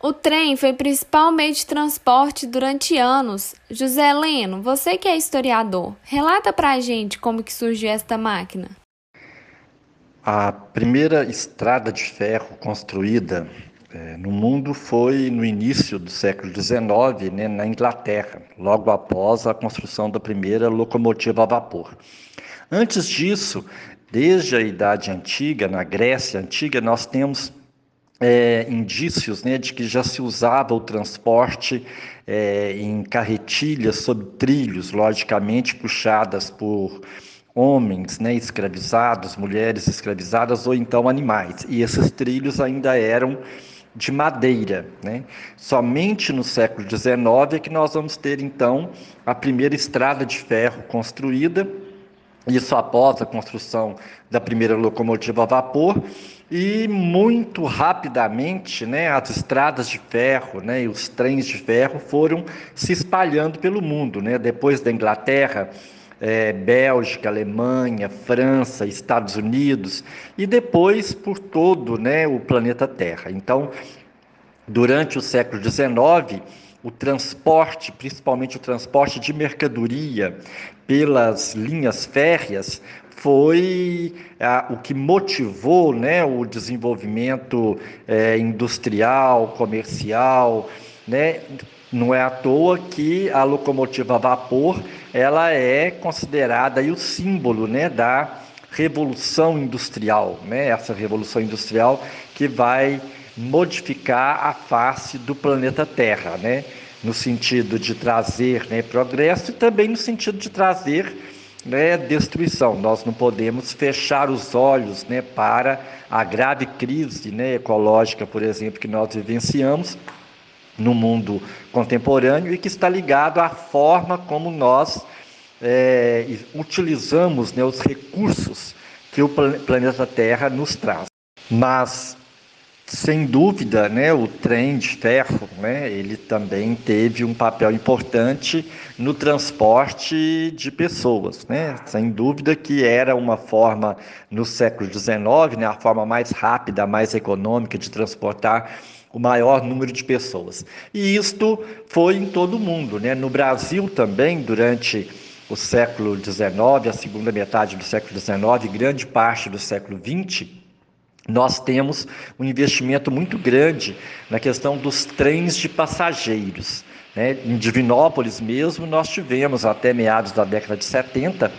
O trem foi principal meio de transporte durante anos. José Leno, você que é historiador, relata pra gente como que surgiu esta máquina. A primeira estrada de ferro construída é, no mundo foi no início do século XIX, né, na Inglaterra, logo após a construção da primeira locomotiva a vapor. Antes disso, desde a Idade Antiga, na Grécia Antiga, nós temos é, indícios né, de que já se usava o transporte é, em carretilhas sob trilhos, logicamente puxadas por homens né, escravizados, mulheres escravizadas ou então animais. E esses trilhos ainda eram de madeira. Né? Somente no século XIX é que nós vamos ter então a primeira estrada de ferro construída, isso após a construção da primeira locomotiva a vapor e muito rapidamente, né, as estradas de ferro, né, e os trens de ferro foram se espalhando pelo mundo, né? Depois da Inglaterra, é, Bélgica, Alemanha, França, Estados Unidos e depois por todo, né, o planeta Terra. Então, durante o século XIX, o transporte, principalmente o transporte de mercadoria pelas linhas férreas, foi ah, o que motivou né, o desenvolvimento eh, industrial, comercial. Né? Não é à toa que a locomotiva a vapor ela é considerada aí, o símbolo né, da revolução industrial, né? essa revolução industrial que vai modificar a face do planeta Terra, né? no sentido de trazer né, progresso e também no sentido de trazer né, destruição. Nós não podemos fechar os olhos né, para a grave crise né, ecológica, por exemplo, que nós vivenciamos no mundo contemporâneo e que está ligado à forma como nós é, utilizamos né, os recursos que o planeta Terra nos traz. Mas sem dúvida, né, o trem de ferro, né, ele também teve um papel importante no transporte de pessoas, né? Sem dúvida que era uma forma no século XIX, né, a forma mais rápida, mais econômica de transportar o maior número de pessoas. E isto foi em todo o mundo, né? No Brasil também, durante o século XIX, a segunda metade do século XIX, grande parte do século XX, nós temos um investimento muito grande na questão dos trens de passageiros. Né? Em Divinópolis mesmo, nós tivemos até meados da década de 70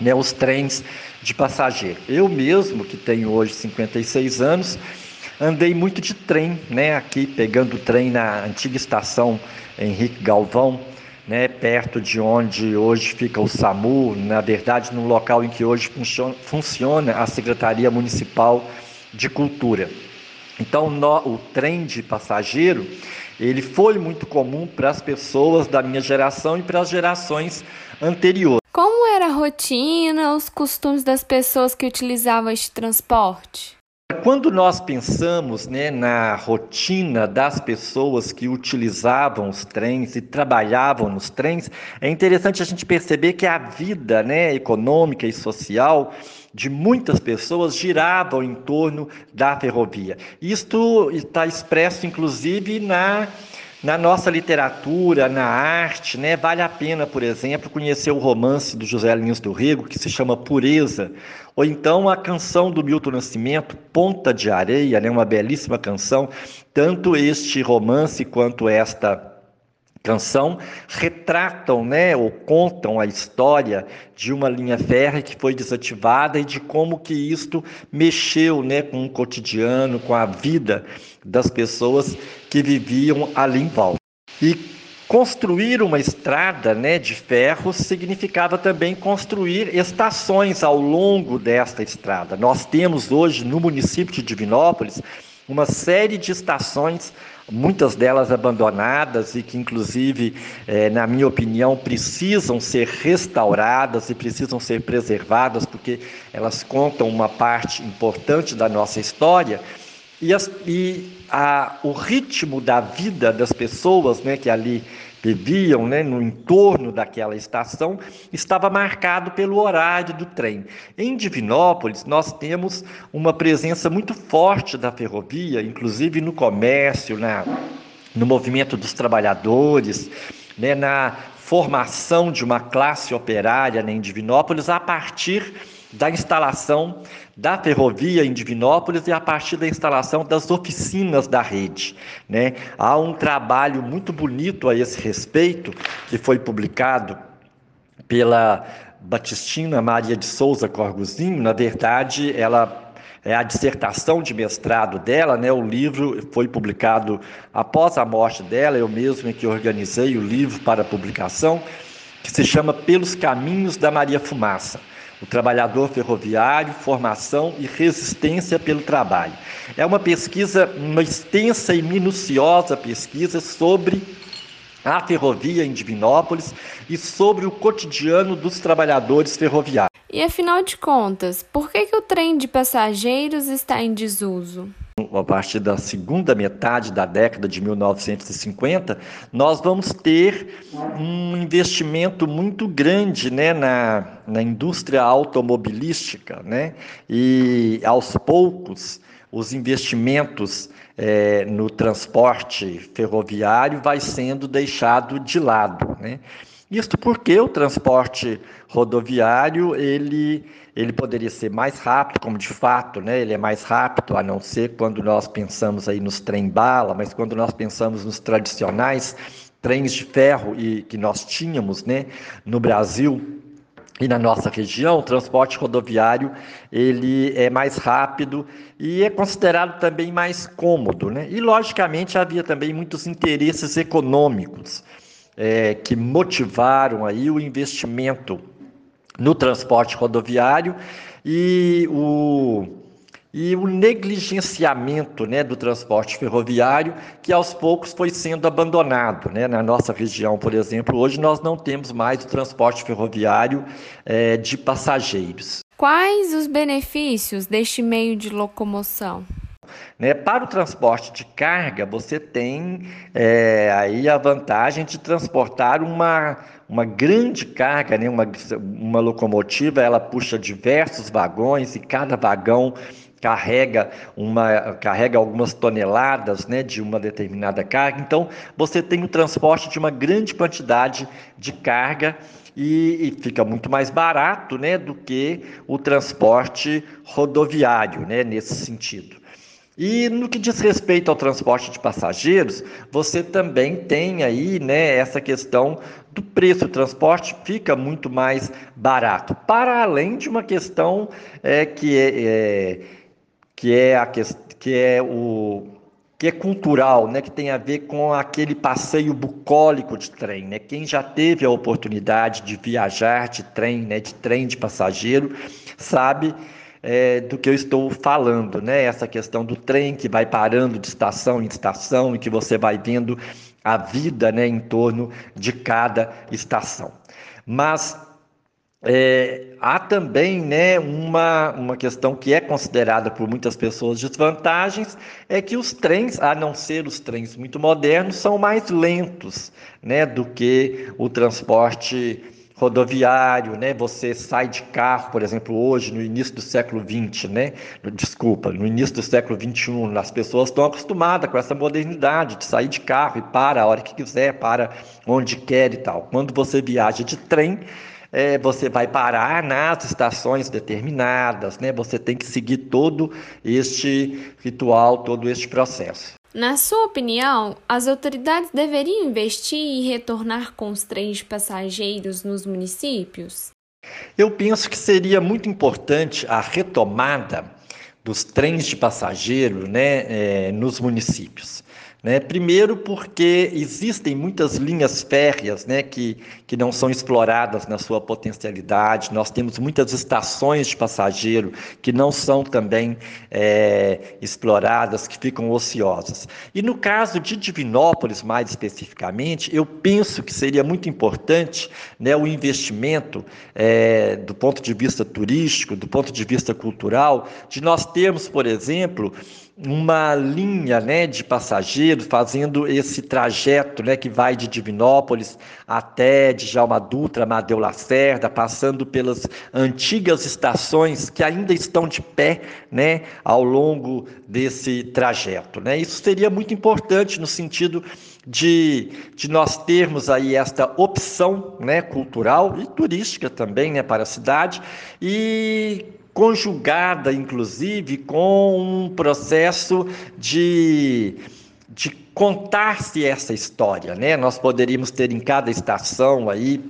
né, os trens de passageiro. Eu mesmo, que tenho hoje 56 anos, andei muito de trem, né, aqui pegando o trem na antiga estação Henrique Galvão, né, perto de onde hoje fica o SAMU, na verdade, no local em que hoje funciona a Secretaria Municipal de Cultura. Então, no, o trem de passageiro, ele foi muito comum para as pessoas da minha geração e para as gerações anteriores. Como era a rotina, os costumes das pessoas que utilizavam este transporte? Quando nós pensamos né, na rotina das pessoas que utilizavam os trens e trabalhavam nos trens, é interessante a gente perceber que a vida né, econômica e social de muitas pessoas giravam em torno da ferrovia. Isto está expresso, inclusive, na na nossa literatura, na arte, né, vale a pena, por exemplo, conhecer o romance do José Lins do Rego, que se chama Pureza, ou então a canção do Milton Nascimento, Ponta de Areia, né, uma belíssima canção, tanto este romance quanto esta canção retratam, né, ou contam a história de uma linha férrea que foi desativada e de como que isto mexeu, né, com o cotidiano, com a vida das pessoas que viviam ali em volta. E construir uma estrada, né, de ferro significava também construir estações ao longo desta estrada. Nós temos hoje no município de Divinópolis uma série de estações muitas delas abandonadas e que, inclusive, é, na minha opinião, precisam ser restauradas e precisam ser preservadas, porque elas contam uma parte importante da nossa história. E, as, e a, o ritmo da vida das pessoas né, que ali viviam né, no entorno daquela estação estava marcado pelo horário do trem. Em Divinópolis, nós temos uma presença muito forte da ferrovia, inclusive no comércio, na, no movimento dos trabalhadores, né, na formação de uma classe operária né, em Divinópolis a partir da instalação da ferrovia em Divinópolis e a partir da instalação das oficinas da rede. Né? Há um trabalho muito bonito a esse respeito, que foi publicado pela Batistina Maria de Souza Corguzinho. Na verdade, ela é a dissertação de mestrado dela, né? O livro foi publicado após a morte dela, eu mesmo é que organizei o livro para publicação, que se chama Pelos Caminhos da Maria Fumaça o trabalhador ferroviário, formação e resistência pelo trabalho. É uma pesquisa, uma extensa e minuciosa pesquisa sobre a ferrovia em Divinópolis e sobre o cotidiano dos trabalhadores ferroviários. E afinal de contas, por que, que o trem de passageiros está em desuso? A partir da segunda metade da década de 1950, nós vamos ter um investimento muito grande né, na, na indústria automobilística, né? e aos poucos os investimentos é, no transporte ferroviário vai sendo deixado de lado. Né? Isso porque o transporte rodoviário ele, ele poderia ser mais rápido, como de fato, né? Ele é mais rápido, a não ser quando nós pensamos aí nos trem-bala, mas quando nós pensamos nos tradicionais trens de ferro e que nós tínhamos, né, no Brasil e na nossa região, o transporte rodoviário ele é mais rápido e é considerado também mais cômodo, né? E logicamente havia também muitos interesses econômicos é, que motivaram aí o investimento no transporte rodoviário e o, e o negligenciamento né, do transporte ferroviário, que aos poucos foi sendo abandonado. Né? Na nossa região, por exemplo, hoje nós não temos mais o transporte ferroviário é, de passageiros. Quais os benefícios deste meio de locomoção? Né? Para o transporte de carga, você tem é, aí a vantagem de transportar uma, uma grande carga, né? uma, uma locomotiva, ela puxa diversos vagões e cada vagão carrega uma carrega algumas toneladas né, de uma determinada carga. Então, você tem o transporte de uma grande quantidade de carga e, e, fica muito mais barato né, do que o transporte rodoviário, né, nesse sentido. E no que diz respeito ao transporte de passageiros, você também tem aí né, essa questão do preço. O transporte fica muito mais barato, para além de uma questão é, que, é, é, que, é a, que é o que é cultural, né, que tem a ver com aquele passeio bucólico de trem, né? Quem já teve a oportunidade de viajar de trem, né, de trem de passageiro, sabe é, do que eu estou falando, né? Essa questão do trem que vai parando de estação em estação e que você vai vendo a vida, né, em torno de cada estação. Mas é, há também né, uma, uma questão que é considerada por muitas pessoas desvantagens, é que os trens, a não ser os trens muito modernos, são mais lentos né, do que o transporte rodoviário, né? Você sai de carro, por exemplo, hoje, no início do século XX, né? Desculpa, no início do século XXI, as pessoas estão acostumadas com essa modernidade de sair de carro e para a hora que quiser, para onde quer e tal. Quando você viaja de trem, é, você vai parar nas estações determinadas, né? Você tem que seguir todo este ritual, todo este processo. Na sua opinião, as autoridades deveriam investir e retornar com os trens passageiros nos municípios? Eu penso que seria muito importante a retomada dos trens de passageiro né, é, nos municípios. Né? Primeiro, porque existem muitas linhas férreas né, que, que não são exploradas na sua potencialidade, nós temos muitas estações de passageiro que não são também é, exploradas, que ficam ociosas. E no caso de Divinópolis, mais especificamente, eu penso que seria muito importante né, o investimento é, do ponto de vista turístico, do ponto de vista cultural, de nós termos, por exemplo, uma linha né, de passageiros fazendo esse trajeto né, que vai de Divinópolis até Djalma Dutra, Amadeu Lacerda, passando pelas antigas estações que ainda estão de pé né, ao longo desse trajeto. Né? Isso seria muito importante no sentido de, de nós termos aí esta opção né, cultural e turística também né, para a cidade e conjugada, inclusive, com um processo de, de contar-se essa história. Né? Nós poderíamos ter em cada estação aí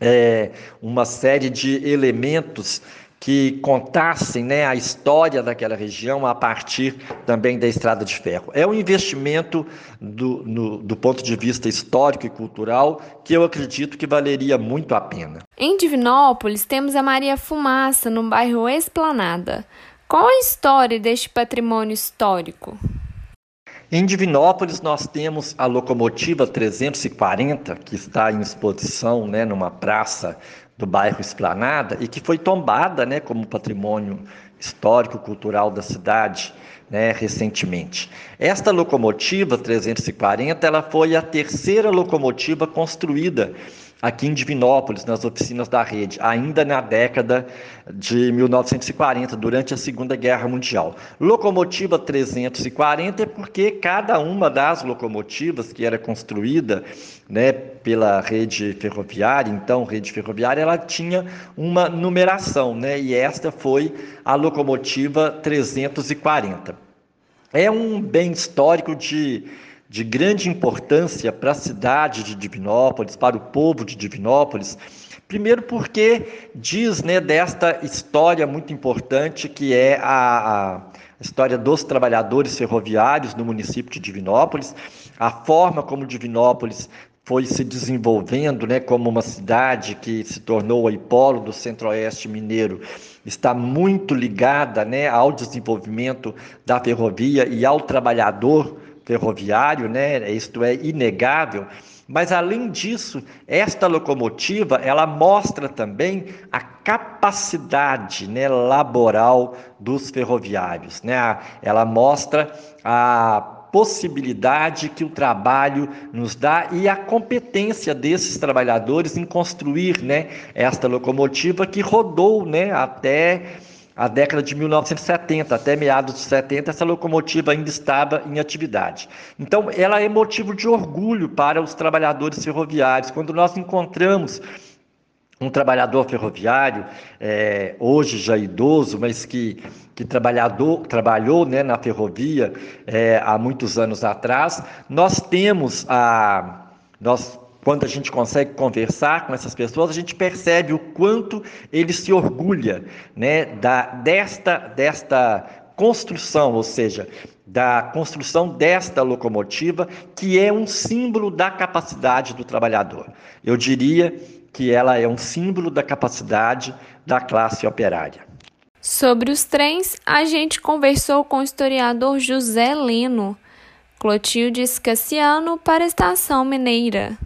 é, uma série de elementos que contassem né, a história daquela região a partir também da estrada de ferro. É um investimento do, no, do ponto de vista histórico e cultural que eu acredito que valeria muito a pena. Em Divinópolis temos a Maria Fumaça, no bairro Esplanada. Qual a história deste patrimônio histórico? Em Divinópolis, nós temos a locomotiva 340, que está em exposição né, numa praça do bairro Esplanada e que foi tombada né, como patrimônio histórico cultural da cidade né, recentemente. Esta locomotiva 340 ela foi a terceira locomotiva construída aqui em Divinópolis, nas oficinas da rede, ainda na década de 1940, durante a Segunda Guerra Mundial. Locomotiva 340 é porque cada uma das locomotivas que era construída né, pela rede ferroviária, então rede ferroviária, ela tinha uma numeração, né, e esta foi a locomotiva 340. É um bem histórico de de grande importância para a cidade de Divinópolis, para o povo de Divinópolis. Primeiro, porque diz né, desta história muito importante que é a, a história dos trabalhadores ferroviários no município de Divinópolis, a forma como Divinópolis foi se desenvolvendo né, como uma cidade que se tornou o polo do centro-oeste mineiro, está muito ligada né, ao desenvolvimento da ferrovia e ao trabalhador ferroviário, né? Isto é inegável. Mas além disso, esta locomotiva ela mostra também a capacidade né, laboral dos ferroviários, né? Ela mostra a possibilidade que o trabalho nos dá e a competência desses trabalhadores em construir, né, esta locomotiva que rodou, né, até a década de 1970, até meados de 70, essa locomotiva ainda estava em atividade. Então, ela é motivo de orgulho para os trabalhadores ferroviários. Quando nós encontramos um trabalhador ferroviário, é, hoje já idoso, mas que, que trabalhador, trabalhou né, na ferrovia é, há muitos anos atrás, nós temos a. Nós quando a gente consegue conversar com essas pessoas, a gente percebe o quanto ele se orgulha né, da, desta, desta construção, ou seja, da construção desta locomotiva, que é um símbolo da capacidade do trabalhador. Eu diria que ela é um símbolo da capacidade da classe operária. Sobre os trens, a gente conversou com o historiador José Leno, Clotilde Escassiano, para a Estação Mineira.